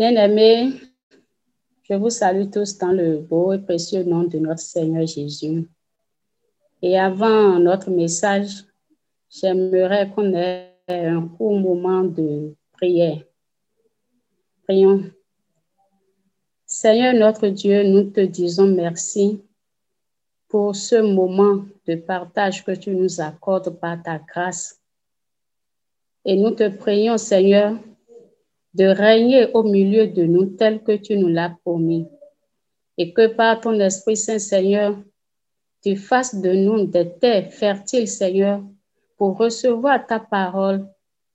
Bien-aimés, je vous salue tous dans le beau et précieux nom de notre Seigneur Jésus. Et avant notre message, j'aimerais qu'on ait un court moment de prière. Prions. Seigneur notre Dieu, nous te disons merci pour ce moment de partage que tu nous accordes par ta grâce. Et nous te prions, Seigneur, de régner au milieu de nous tel que tu nous l'as promis. Et que par ton Esprit Saint, Seigneur, tu fasses de nous des terres fertiles, Seigneur, pour recevoir ta parole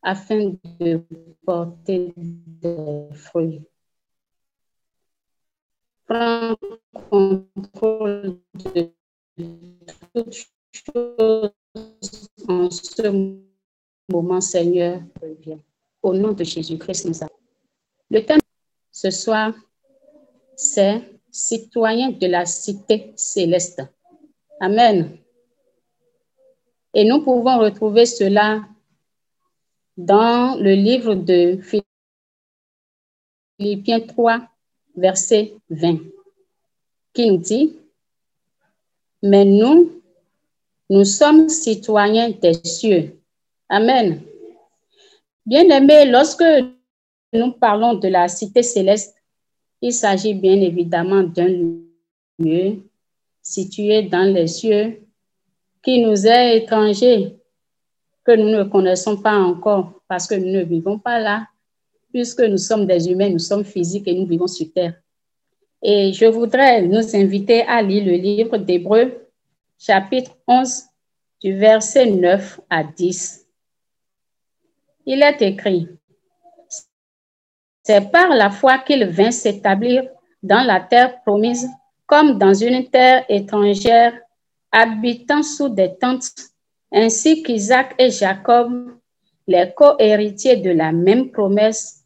afin de porter des fruits. Prends contrôle de toutes choses en ce moment, Seigneur. Au nom de Jésus-Christ, nous avons. Le thème ce soir, c'est citoyen de la cité céleste. Amen. Et nous pouvons retrouver cela dans le livre de Philippiens 3, verset 20, qui nous dit, mais nous, nous sommes citoyens des cieux. Amen. Bien-aimés, lorsque nous parlons de la cité céleste, il s'agit bien évidemment d'un lieu situé dans les cieux qui nous est étranger, que nous ne connaissons pas encore parce que nous ne vivons pas là, puisque nous sommes des humains, nous sommes physiques et nous vivons sur terre. Et je voudrais nous inviter à lire le livre d'Hébreu, chapitre 11, du verset 9 à 10 il est écrit, c'est par la foi qu'il vint s'établir dans la terre promise comme dans une terre étrangère, habitant sous des tentes, ainsi qu'Isaac et Jacob, les co-héritiers de la même promesse,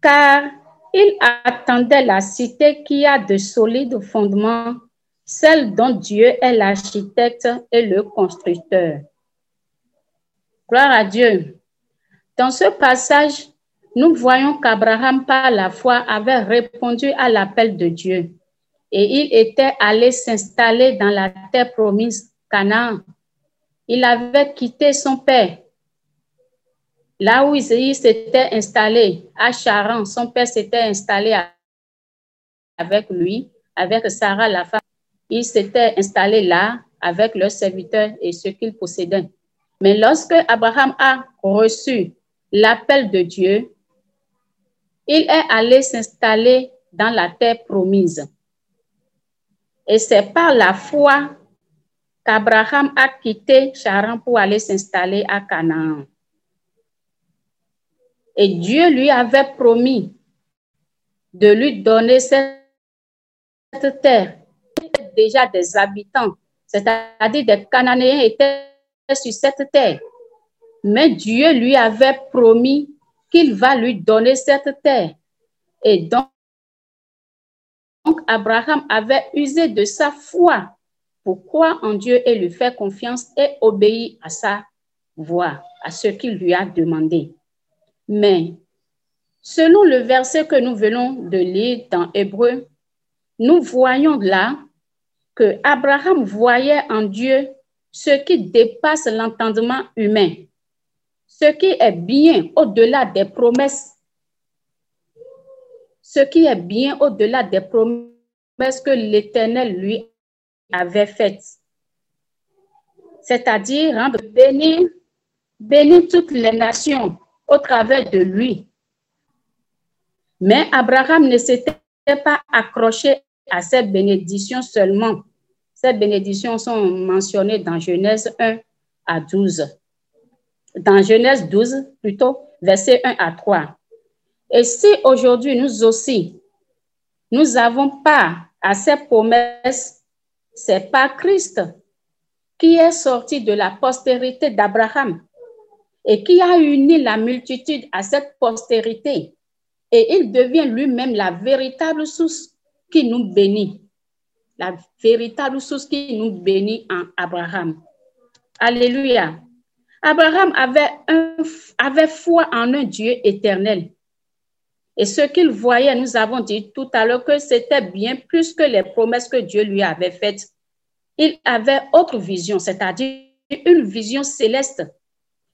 car ils attendaient la cité qui a de solides fondements, celle dont Dieu est l'architecte et le constructeur. Gloire à Dieu. Dans ce passage, nous voyons qu'Abraham, par la foi, avait répondu à l'appel de Dieu et il était allé s'installer dans la terre promise, Canaan. Il avait quitté son père. Là où il s'était installé, à Charan, son père s'était installé avec lui, avec Sarah, la femme. Il s'était installé là avec leurs serviteurs et ce qu'il possédait. Mais lorsque Abraham a reçu l'appel de Dieu, il est allé s'installer dans la terre promise. Et c'est par la foi qu'Abraham a quitté Charan pour aller s'installer à Canaan. Et Dieu lui avait promis de lui donner cette terre. Déjà des habitants, c'est-à-dire des Cananéens étaient sur cette terre. Mais Dieu lui avait promis qu'il va lui donner cette terre. Et donc, Abraham avait usé de sa foi pour croire en Dieu et lui faire confiance et obéir à sa voix, à ce qu'il lui a demandé? Mais selon le verset que nous venons de lire dans Hébreu, nous voyons là que Abraham voyait en Dieu ce qui dépasse l'entendement humain ce qui est bien au-delà des promesses, ce qui est bien au-delà des promesses que l'Éternel lui avait faites. C'est-à-dire rendre béni, béni toutes les nations au travers de lui. Mais Abraham ne s'était pas accroché à cette bénédiction seulement. Ces bénédictions sont mentionnées dans Genèse 1 à 12 dans Genèse 12, plutôt, verset 1 à 3. Et si aujourd'hui nous aussi, nous n'avons pas à ces promesses, c'est pas Christ qui est sorti de la postérité d'Abraham et qui a uni la multitude à cette postérité. Et il devient lui-même la véritable source qui nous bénit. La véritable source qui nous bénit en Abraham. Alléluia. Abraham avait, foi en un Dieu éternel. Et ce qu'il voyait, nous avons dit tout à l'heure que c'était bien plus que les promesses que Dieu lui avait faites. Il avait autre vision, c'est-à-dire une vision céleste.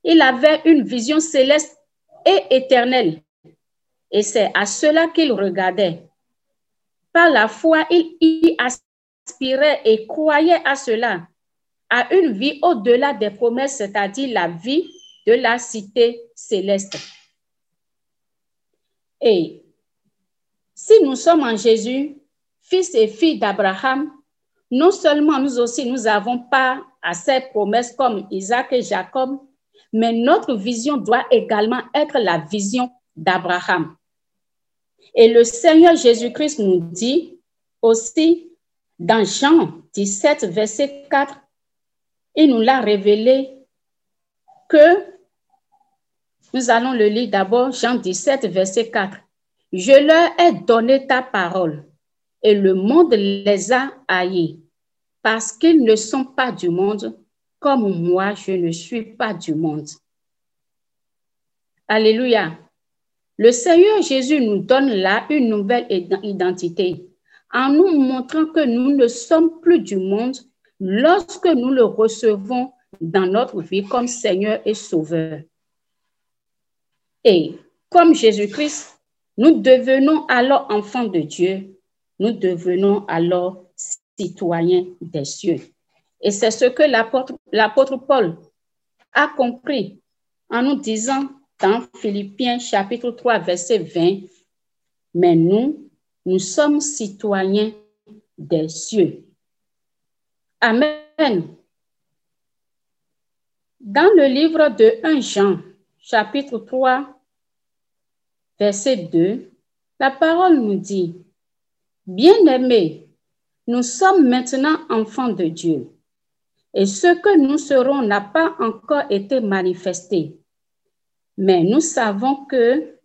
Il avait une vision céleste et éternelle. Et c'est à cela qu'il regardait. Par la foi, il y aspirait et croyait à cela, à une vie au-delà des promesses, c'est-à-dire la vie de la cité céleste. Et si nous sommes en Jésus, fils et filles d'Abraham, non seulement nous aussi, nous avons pas à ces promesses comme Isaac et Jacob, mais notre vision doit également être la vision d'Abraham. Et le Seigneur Jésus-Christ nous dit aussi dans Jean 17, verset 4, il nous l'a révélé que nous allons le lire d'abord, Jean 17, verset 4. Je leur ai donné ta parole et le monde les a haïs parce qu'ils ne sont pas du monde comme moi, je ne suis pas du monde. Alléluia. Le Seigneur Jésus nous donne là une nouvelle identité en nous montrant que nous ne sommes plus du monde lorsque nous le recevons dans notre vie comme Seigneur et Sauveur. Et comme Jésus-Christ, nous devenons alors enfants de Dieu, nous devenons alors citoyens des cieux. Et c'est ce que l'apôtre Paul a compris en nous disant dans Philippiens chapitre 3, verset 20, mais nous, nous sommes citoyens des cieux. Amen. Dans le livre de 1 Jean, chapitre 3, verset 2, la parole nous dit, Bien-aimés, nous sommes maintenant enfants de Dieu, et ce que nous serons n'a pas encore été manifesté. Mais nous savons que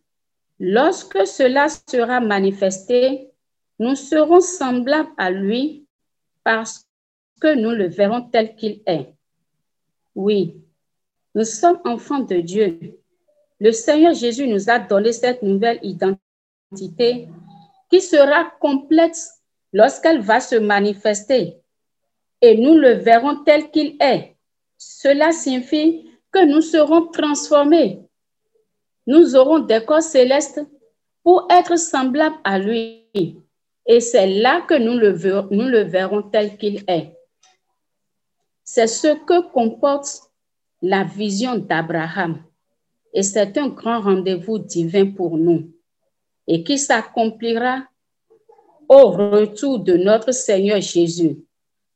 lorsque cela sera manifesté, nous serons semblables à lui parce que nous le verrons tel qu'il est. Oui, nous sommes enfants de Dieu. Le Seigneur Jésus nous a donné cette nouvelle identité qui sera complète lorsqu'elle va se manifester. Et nous le verrons tel qu'il est. Cela signifie que nous serons transformés. Nous aurons des corps célestes pour être semblables à lui. Et c'est là que nous le, verrons, tel qu'il est. C'est ce que comporte la vision d'Abraham. Et c'est un grand rendez-vous divin pour nous et qui s'accomplira au retour de notre Seigneur Jésus,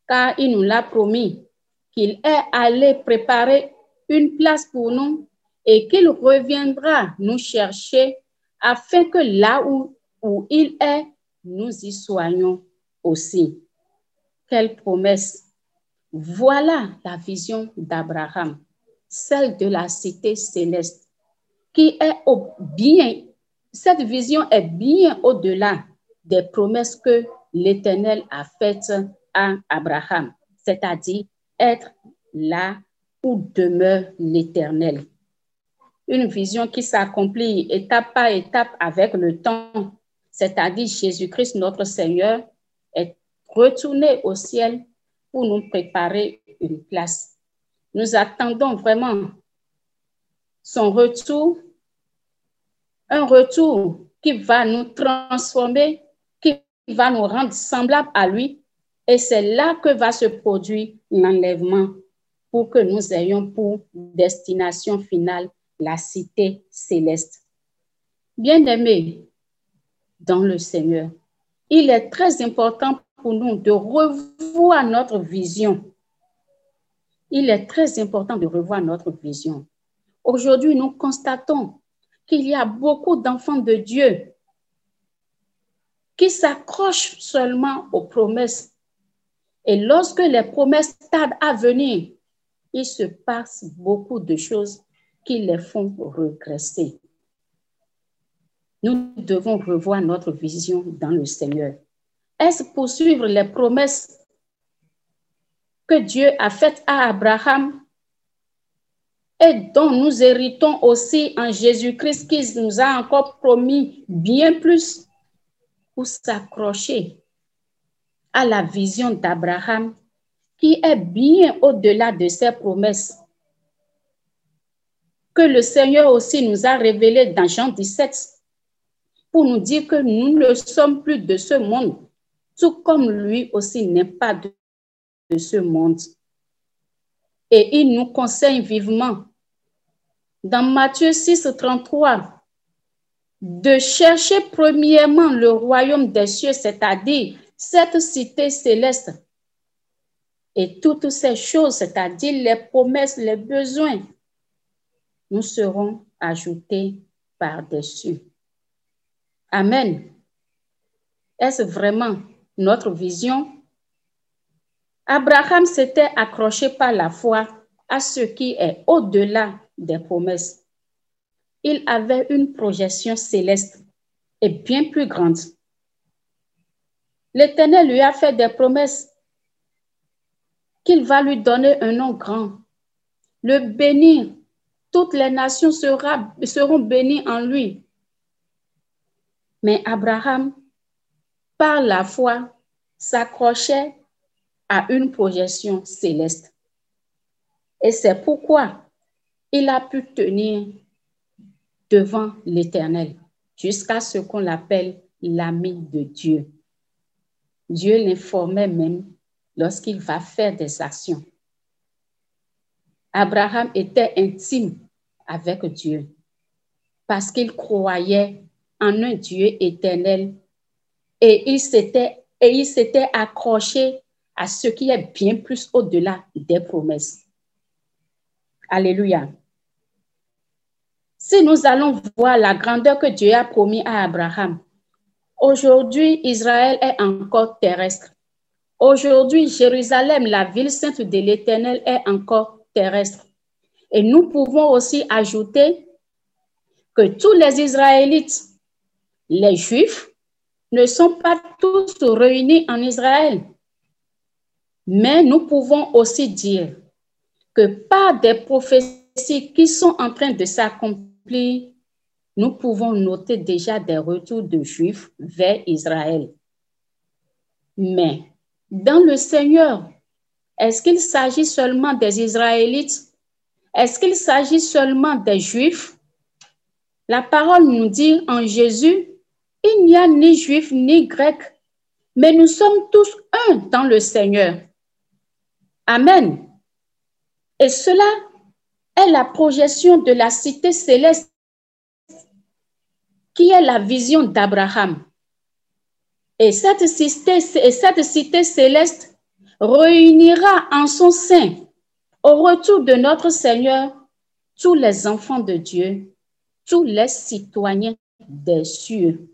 car il nous l'a promis qu'il est allé préparer une place pour nous et qu'il reviendra nous chercher afin que là où, où il est, nous y soyons aussi. Quelle promesse! Voilà la vision d'Abraham celle de la cité céleste, qui est au bien, cette vision est bien au-delà des promesses que l'Éternel a faites à Abraham, c'est-à-dire être là où demeure l'Éternel. Une vision qui s'accomplit étape par étape avec le temps, c'est-à-dire Jésus-Christ, notre Seigneur, est retourné au ciel pour nous préparer une place. Nous attendons vraiment son retour, un retour qui va nous transformer, qui va nous rendre semblables à lui. Et c'est là que va se produire l'enlèvement pour que nous ayons pour destination finale la cité céleste. Bien-aimés dans le Seigneur, il est très important pour nous de revoir notre vision il est très important de revoir notre vision. Aujourd'hui, nous constatons qu'il y a beaucoup d'enfants de Dieu qui s'accrochent seulement aux promesses. Et lorsque les promesses tardent à venir, il se passe beaucoup de choses qui les font regresser. Nous devons revoir notre vision dans le Seigneur. Est-ce poursuivre les promesses que Dieu a faite à Abraham? Et dont nous héritons aussi en Jésus-Christ qui nous a encore promis bien plus pour s'accrocher à la vision d'Abraham qui est bien au-delà de ses promesses. Que le Seigneur aussi nous a révélé dans Jean 17 pour nous dire que nous ne sommes plus de ce monde, tout comme lui aussi n'est pas de, ce monde. Et il nous conseille vivement dans Matthieu 6, 33 de chercher premièrement le royaume des cieux, c'est-à-dire cette cité céleste. Et toutes ces choses, c'est-à-dire les promesses, les besoins, nous serons ajoutés par-dessus. Amen. Est-ce vraiment notre vision? Abraham s'était accroché par la foi à ce qui est au-delà des promesses. Il avait une projection céleste et bien plus grande. L'Éternel lui a fait des promesses qu'il va lui donner un nom grand, le bénir. Toutes les nations seront bénies en lui. Mais Abraham, par la foi, s'accrochait à une projection céleste. Et c'est pourquoi il a pu tenir devant l'Éternel jusqu'à ce qu'on l'appelle l'ami de Dieu. Dieu l'informait même lorsqu'il va faire des actions. Abraham était intime avec Dieu parce qu'il croyait en un Dieu éternel et il s'était et accroché à ce qui est bien plus au-delà des promesses. Alléluia. Si nous allons voir la grandeur que Dieu a promis à Abraham, aujourd'hui Israël est encore terrestre. Aujourd'hui, Jérusalem, la ville sainte de l'Éternel, est encore terrestre. Et nous pouvons aussi ajouter que tous les Israélites les Juifs ne sont pas tous réunis en Israël. Mais nous pouvons aussi dire que par des prophéties qui sont en train de s'accomplir, nous pouvons noter déjà des retours de Juifs vers Israël. Mais dans le Seigneur, est-ce qu'il s'agit seulement des Israélites? Est-ce qu'il s'agit seulement des Juifs? La parole nous dit en Jésus il n'y a ni juif ni grec, mais nous sommes tous un dans le Seigneur. Amen. Et cela est la projection de la cité céleste qui est la vision d'Abraham. Et cette cité, cette cité céleste réunira en son sein, au retour de notre Seigneur, tous les enfants de Dieu, tous les citoyens des cieux.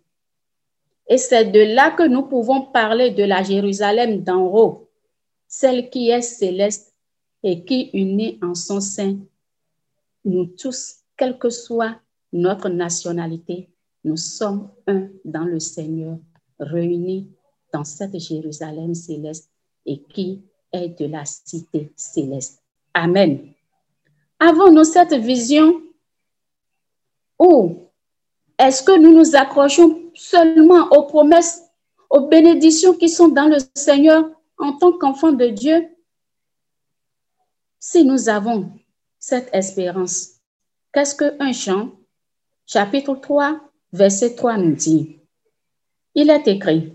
Et c'est de là que nous pouvons parler de la Jérusalem d'en haut, celle qui est céleste et qui unit en son sein nous tous, quelle que soit notre nationalité, nous sommes un dans le Seigneur, réunis dans cette Jérusalem céleste et qui est de la cité céleste. Amen. Avons-nous cette vision où est-ce que nous nous accrochons seulement aux promesses, aux bénédictions qui sont dans le Seigneur en tant qu'enfant de Dieu? Si nous avons cette espérance, qu'est-ce que 1 Jean, chapitre 3, verset 3 nous dit? Il est écrit,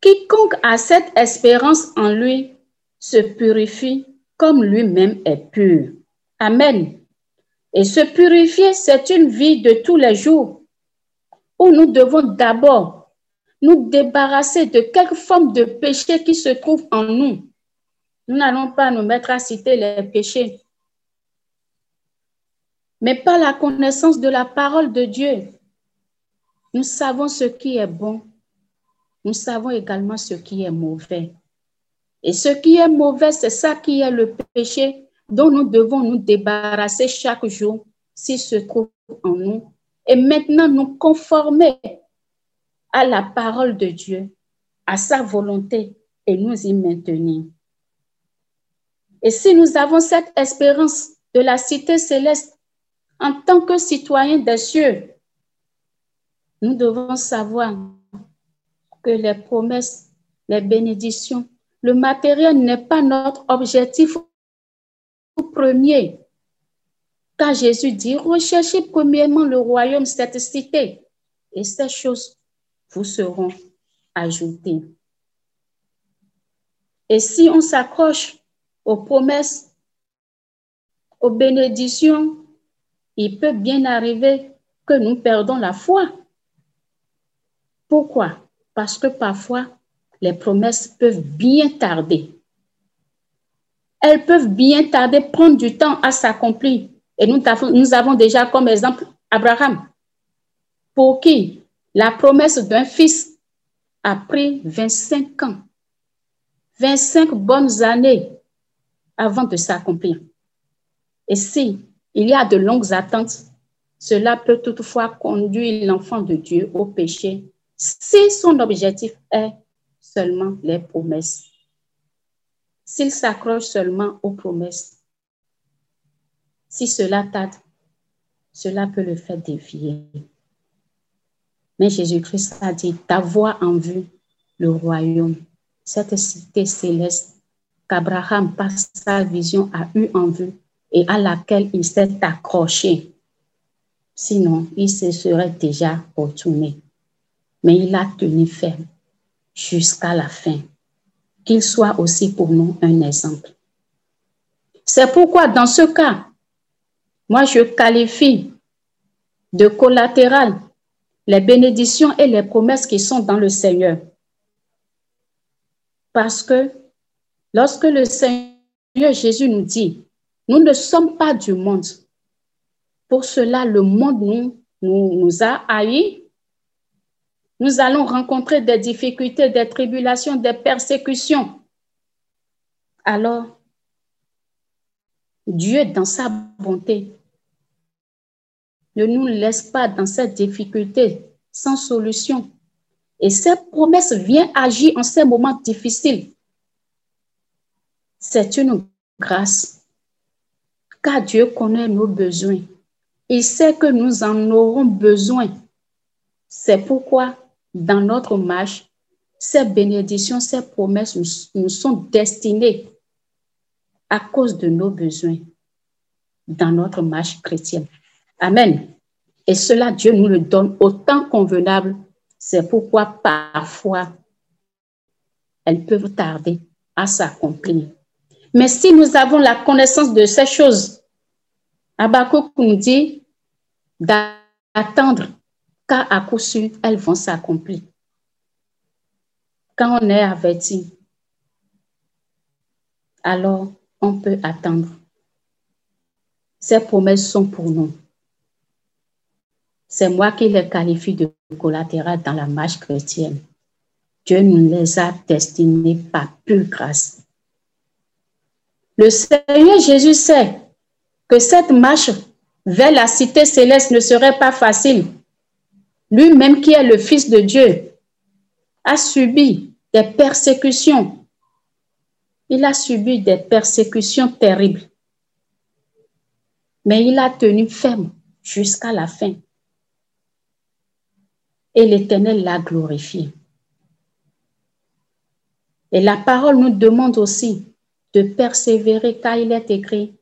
Quiconque a cette espérance en lui se purifie comme lui-même est pur. Amen. Et se purifier, c'est une vie de tous les jours où nous devons d'abord nous débarrasser de quelque forme de péché qui se trouve en nous. Nous n'allons pas nous mettre à citer les péchés, mais par la connaissance de la parole de Dieu, nous savons ce qui est bon, nous savons également ce qui est mauvais. Et ce qui est mauvais, c'est ça qui est le péché dont nous devons nous débarrasser chaque jour s'il se trouve en nous et maintenant nous conformer à la parole de Dieu, à sa volonté et nous y maintenir. Et si nous avons cette espérance de la cité céleste en tant que citoyens des cieux, nous devons savoir que les promesses, les bénédictions, le matériel n'est pas notre objectif premier. Car Jésus dit, recherchez premièrement le royaume, cette cité, et ces choses vous seront ajoutées. Et si on s'accroche aux promesses, aux bénédictions, il peut bien arriver que nous perdons la foi. Pourquoi? Parce que parfois, les promesses peuvent bien tarder. Elles peuvent bien tarder, prendre du temps à s'accomplir. Et nous avons, déjà comme exemple Abraham, pour qui la promesse d'un fils a pris 25 ans, 25 bonnes années avant de s'accomplir. Et si il y a de longues attentes, cela peut toutefois conduire l'enfant de Dieu au péché si son objectif est seulement les promesses. S'il s'accroche seulement aux promesses, si cela tarde, cela peut le faire dévier. Mais Jésus-Christ a dit d'avoir en vue le royaume, cette cité céleste qu'Abraham, par sa vision, a eu en vue et à laquelle il s'est accroché. Sinon, il se serait déjà retourné. Mais il a tenu ferme jusqu'à la fin. Qu'il soit aussi pour nous un exemple. C'est pourquoi dans ce cas, moi je qualifie de collatéral les bénédictions et les promesses qui sont dans le Seigneur. Parce que lorsque le Seigneur Jésus nous dit, nous ne sommes pas du monde. Pour cela, le monde nous, nous, a haïs. Nous allons rencontrer des difficultés, des tribulations, des persécutions. Alors, Dieu, dans sa bonté, ne nous laisse pas dans cette difficulté sans solution. Et cette promesse vient agir en ces moments difficiles. C'est une grâce car Dieu connaît nos besoins. Il sait que nous en aurons besoin. C'est pourquoi, dans notre marche, ces bénédictions, ces promesses nous, sont destinées à cause de nos besoins dans notre marche chrétienne. Amen. Et cela, Dieu nous le donne autant convenable. C'est pourquoi parfois, elles peuvent tarder à s'accomplir. Mais si nous avons la connaissance de ces choses, Abakouk nous dit d'attendre, car à coup sûr, elles vont s'accomplir. Quand on est averti, alors on peut attendre. Ces promesses sont pour nous. C'est moi qui les qualifie de collatéral dans la marche chrétienne. Dieu nous les a destinées par pure grâce. Le Seigneur Jésus sait que cette marche vers la cité céleste ne serait pas facile. Lui-même qui est le Fils de Dieu a subi des persécutions. Il a subi des persécutions terribles. Mais il a tenu ferme jusqu'à la fin. Et l'Éternel l'a glorifié. Et la parole nous demande aussi de persévérer car il est écrit,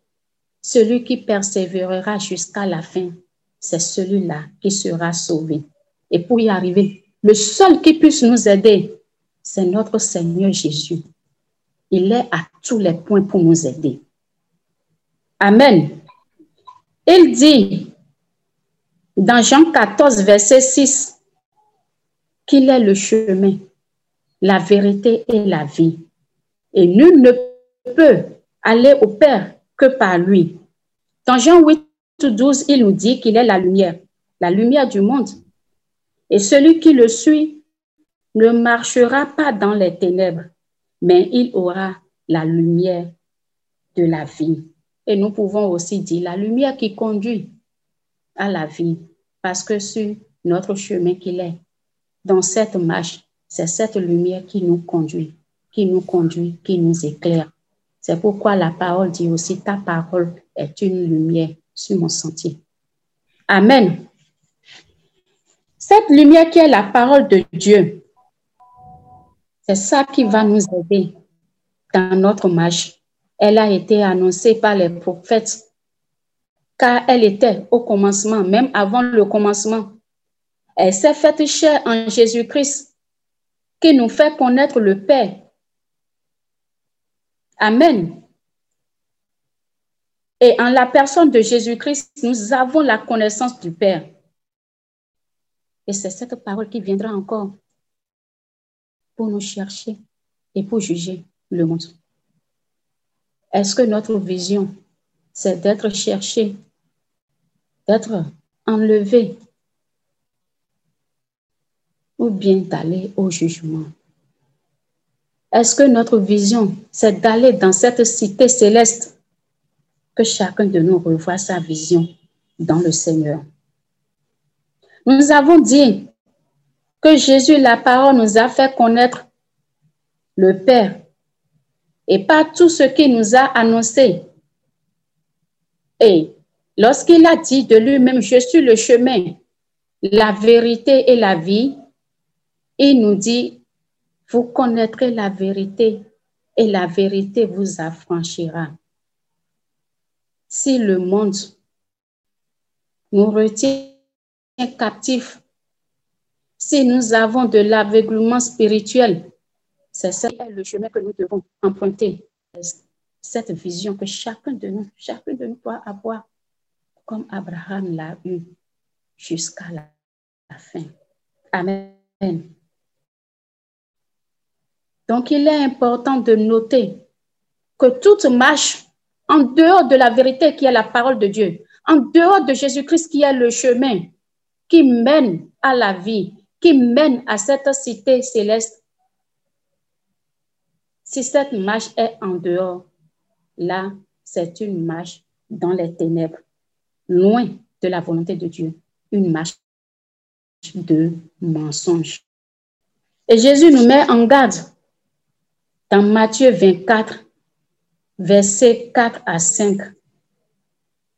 celui qui persévérera jusqu'à la fin, c'est celui-là qui sera sauvé. Et pour y arriver, le seul qui puisse nous aider, c'est notre Seigneur Jésus. Il est à tous les points pour nous aider. Amen. Il dit dans Jean 14, verset 6, qu'il est le chemin, la vérité et la vie. Et nul ne peut aller au Père que par lui. Dans Jean 8, 12, il nous dit qu'il est la lumière, la lumière du monde. Et celui qui le suit ne marchera pas dans les ténèbres, mais il aura la lumière de la vie. Et nous pouvons aussi dire la lumière qui conduit à la vie, parce que sur notre chemin qu'il est, dans cette marche, c'est cette lumière qui nous conduit, qui nous conduit, qui nous éclaire. C'est pourquoi la parole dit aussi, ta parole est une lumière sur mon sentier. Amen. Cette lumière qui est la parole de Dieu, c'est ça qui va nous aider dans notre marche. Elle a été annoncée par les prophètes, car elle était au commencement, même avant le commencement. Elle s'est faite chair en Jésus-Christ, qui nous fait connaître le Père. Amen. Et en la personne de Jésus-Christ, nous avons la connaissance du Père. Et c'est cette parole qui viendra encore pour nous chercher et pour juger le monde. Est-ce que notre vision, c'est d'être cherché, d'être enlevé, ou bien d'aller au jugement? Est-ce que notre vision, c'est d'aller dans cette cité céleste, que chacun de nous revoie sa vision dans le Seigneur? Nous avons dit que Jésus, la parole, nous a fait connaître le Père et pas tout ce qu'il nous a annoncé. Et lorsqu'il a dit de lui-même, je suis le chemin, la vérité et la vie, il nous dit, vous connaîtrez la vérité et la vérité vous affranchira. Si le monde nous retient captifs, si nous avons de l'aveuglement spirituel, c'est le chemin que nous devons emprunter. Cette vision que chacun de nous, chacun de nous doit avoir, comme Abraham l'a eu jusqu'à la, fin. Amen. Donc, il est important de noter que toute marche en dehors de la vérité qui est la parole de Dieu, en dehors de Jésus-Christ qui est le chemin qui mène à la vie, qui mène à cette cité céleste, si cette marche est en dehors, là, c'est une marche dans les ténèbres, loin de la volonté de Dieu, une marche de mensonge. Et Jésus nous met en garde dans Matthieu 24, versets 4 à 5.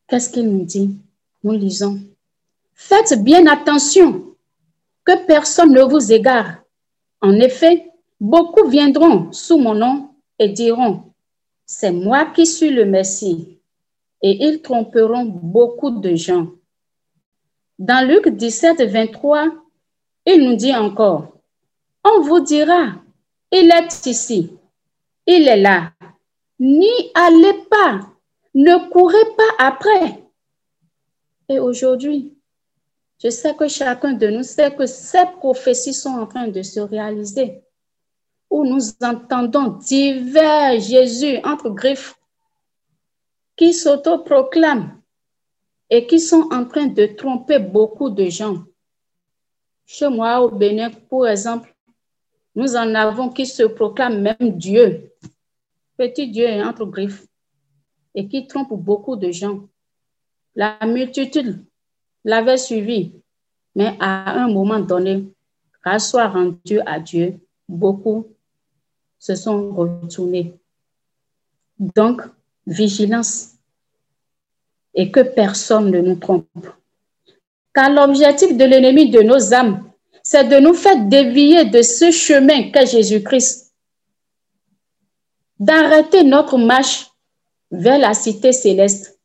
Qu'est-ce qu'il nous dit? Nous lisons. Faites bien attention que personne ne vous égare. En effet, Beaucoup viendront sous mon nom et diront, c'est moi qui suis le Messie. Et ils tromperont beaucoup de gens. Dans Luc 17, 23, il nous dit encore, on vous dira, il est ici, il est là. N'y allez pas, ne courez pas après. Et aujourd'hui, je sais que chacun de nous sait que ces prophéties sont en train de se réaliser où nous entendons divers Jésus entre griffes qui s'autoproclament et qui sont en train de tromper beaucoup de gens. Chez moi, au Bénin, pour exemple, nous en avons qui se proclament même Dieu, petit Dieu entre griffes, et qui trompent beaucoup de gens. La multitude l'avait suivi, mais à un moment donné, grâce soit rendue à Dieu, beaucoup se sont retournés. Donc, vigilance et que personne ne nous trompe. Car l'objectif de l'ennemi de nos âmes, c'est de nous faire dévier de ce chemin qu'est Jésus-Christ, d'arrêter notre marche vers la cité céleste.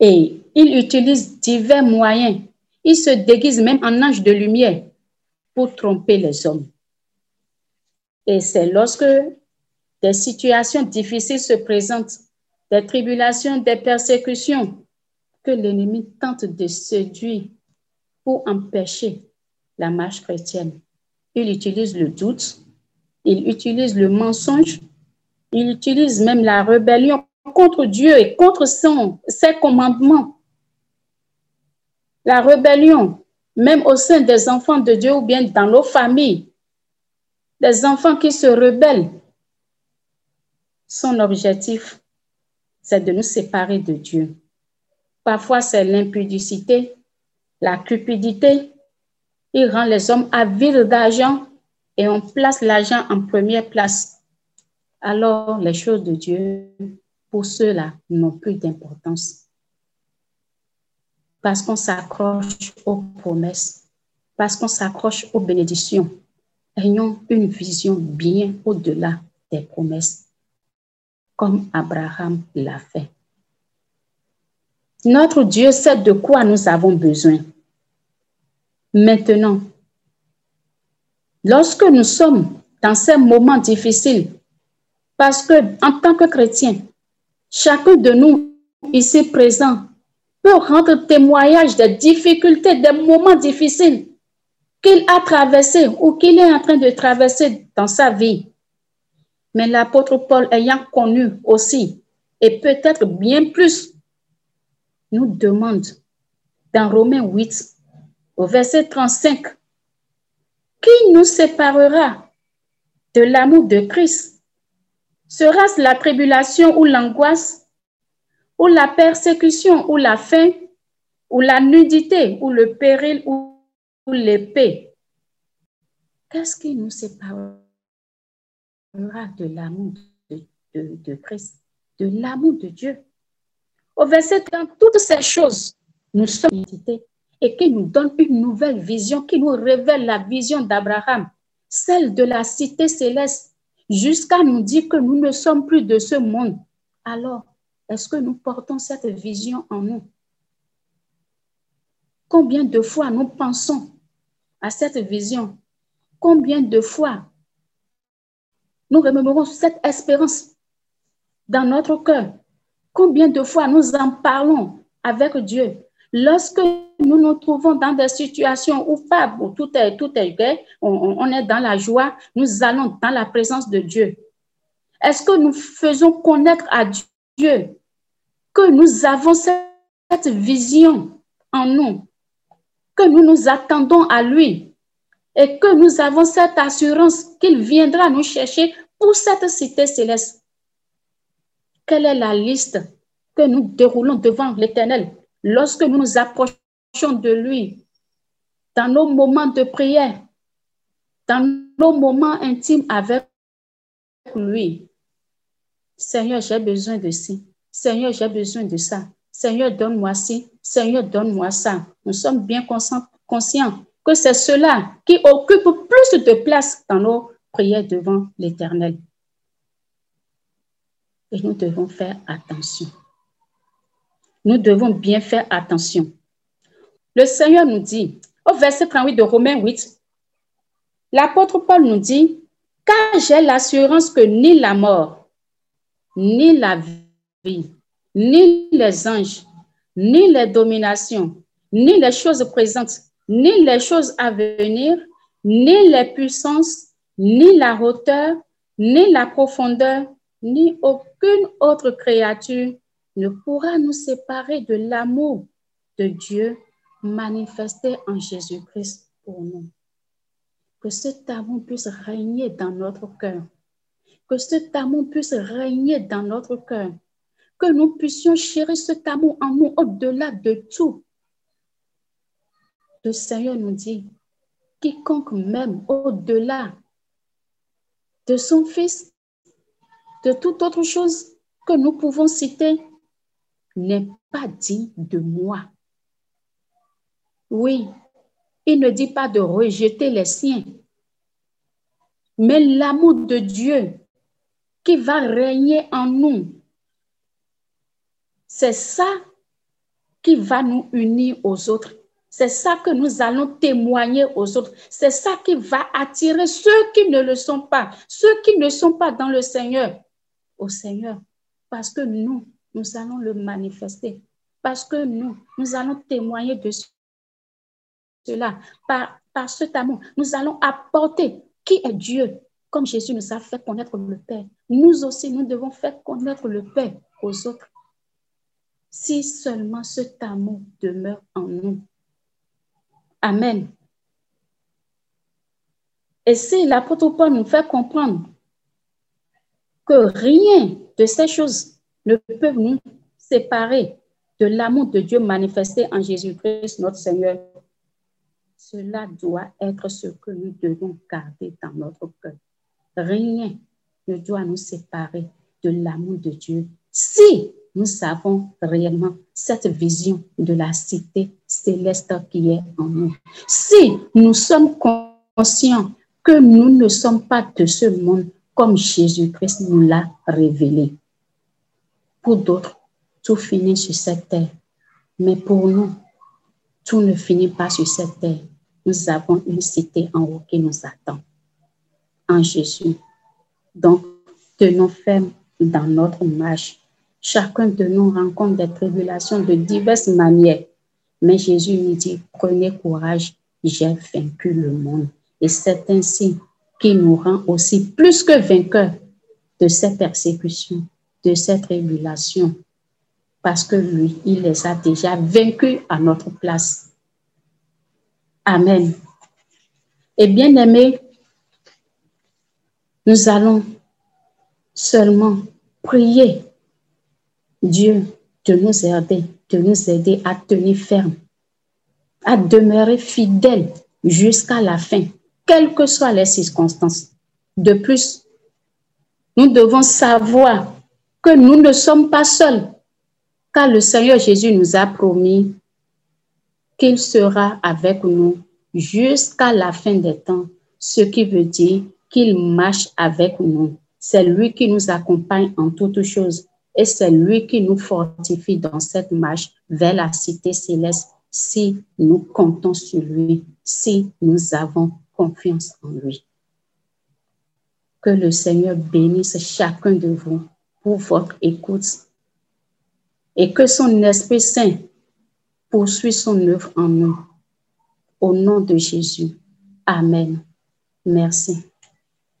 Et il utilise divers moyens. Il se déguise même en ange de lumière pour tromper les hommes. Et c'est lorsque des situations difficiles se présentent, des tribulations, des persécutions, que l'ennemi tente de séduire pour empêcher la marche chrétienne. Il utilise le doute, il utilise le mensonge, il utilise même la rébellion contre Dieu et contre ses commandements. La rébellion, même au sein des enfants de Dieu ou bien dans nos familles, des enfants qui se rebellent. Son objectif, c'est de nous séparer de Dieu. Parfois, c'est l'impudicité, la cupidité. Il rend les hommes avides d'argent et on place l'argent en première place. Alors, les choses de Dieu pour ceux-là, n'ont plus d'importance. Parce qu'on s'accroche aux promesses, parce qu'on s'accroche aux bénédictions, ayons une vision bien au-delà des promesses, comme Abraham l'a fait. Notre Dieu sait de quoi nous avons besoin. Maintenant, lorsque nous sommes dans ces moments difficiles, parce que en tant que chrétien, chacun de nous ici présent peut rendre témoignage des difficultés, des moments difficiles qu'il a traversés ou qu'il est en train de traverser dans sa vie. Mais l'apôtre Paul ayant connu aussi, et peut-être bien plus, nous demande dans Romains 8, au verset 35, qui nous séparera de l'amour de Christ? Sera-ce la tribulation ou l'angoisse, ou la persécution ou la faim, ou la nudité, ou le péril, ou, l'épée? Qu'est-ce qui nous séparera de l'amour de, Christ, de l'amour de Dieu? Au verset 30, toutes ces choses, nous sommes identités et qui nous donne une nouvelle vision, qui nous révèle la vision d'Abraham, celle de la cité céleste, jusqu'à nous dire que nous ne sommes plus de ce monde. Alors, est-ce que nous portons cette vision en nous? Combien de fois nous pensons à cette vision? Combien de fois nous remémorons cette espérance dans notre cœur? Combien de fois nous en parlons avec Dieu? Lorsque nous nous trouvons dans des situations où tout est, tout est on, est dans la joie, nous allons dans la présence de Dieu. Est-ce que nous faisons connaître à Dieu que nous avons cette vision en nous, que nous nous attendons à lui et que nous avons cette assurance qu'il viendra nous chercher pour cette cité céleste? Quelle est la liste que nous déroulons devant l'Éternel? Lorsque nous nous approchons de lui, dans nos moments de prière, dans nos moments intimes avec lui, Seigneur, j'ai besoin de ci. Seigneur, j'ai besoin de ça. Seigneur, donne-moi ci. Seigneur, donne-moi ça. Nous sommes bien conscients que c'est cela qui occupe plus de place dans nos prières devant l'Éternel. Et nous devons faire attention nous devons bien faire attention. Le Seigneur nous dit, au verset 38 de Romains 8, l'apôtre Paul nous dit, car j'ai l'assurance que ni la mort, ni la vie, ni les anges, ni les dominations, ni les choses présentes, ni les choses à venir, ni les puissances, ni la hauteur, ni la profondeur, ni aucune autre créature ne pourra nous séparer de l'amour de Dieu manifesté en Jésus-Christ pour nous. Que cet amour puisse régner dans notre cœur. Que cet amour puisse régner dans notre cœur. Que nous puissions chérir cet amour en nous au-delà de tout. Le Seigneur nous dit, quiconque même au-delà de son Fils, de toute autre chose que nous pouvons citer, n'est pas dit de moi. Oui, il ne dit pas de rejeter les siens, mais l'amour de Dieu qui va régner en nous, c'est ça qui va nous unir aux autres. C'est ça que nous allons témoigner aux autres. C'est ça qui va attirer ceux qui ne le sont pas, ceux qui ne sont pas dans le Seigneur, au Seigneur. Parce que nous, nous allons le manifester. Parce que nous, nous allons témoigner de cela. Par, par cet amour, nous allons apporter qui est Dieu, comme Jésus nous a fait connaître le Père. Nous aussi, nous devons faire connaître le Père aux autres. Si seulement cet amour demeure en nous. Amen. Et si l'apôtre Paul nous fait comprendre que rien de ces choses ne peuvent nous séparer de l'amour de Dieu manifesté en Jésus-Christ, notre Seigneur. Cela doit être ce que nous devons garder dans notre cœur. Rien ne doit nous séparer de l'amour de Dieu Si nous avons réellement cette vision de la cité céleste qui est en nous, si nous sommes conscients que nous ne sommes pas de ce monde comme Jésus-Christ nous l'a révélé. Pour d'autres, tout finit sur cette terre. Mais pour nous, tout ne finit pas sur cette terre. Nous avons une cité en haut qui nous attend. En Jésus. Donc, tenons ferme dans notre marche. Chacun de nous rencontre des tribulations de diverses manières. Mais Jésus nous dit, prenez courage, j'ai vaincu le monde. Et c'est ainsi qu'il nous rend aussi plus que vainqueurs de ces persécutions, de ces tribulations, parce que lui, il les a déjà vaincus à notre place. Amen. Et bien aimé, nous allons seulement prier Dieu de nous aider, de nous aider à tenir ferme, à demeurer fidèles jusqu'à la fin, quelles que soient les circonstances. De plus, nous devons savoir que nous ne sommes pas seuls, car le Seigneur Jésus nous a promis qu'il sera avec nous jusqu'à la fin des temps, ce qui veut dire qu'il marche avec nous. C'est lui qui nous accompagne en toutes choses et c'est lui qui nous fortifie dans cette marche vers la cité céleste si nous comptons sur lui, si nous avons confiance en lui. Que le Seigneur bénisse chacun de vous pour votre écoute et que son Esprit Saint poursuit son œuvre en nous. Au nom de Jésus. Amen. Merci.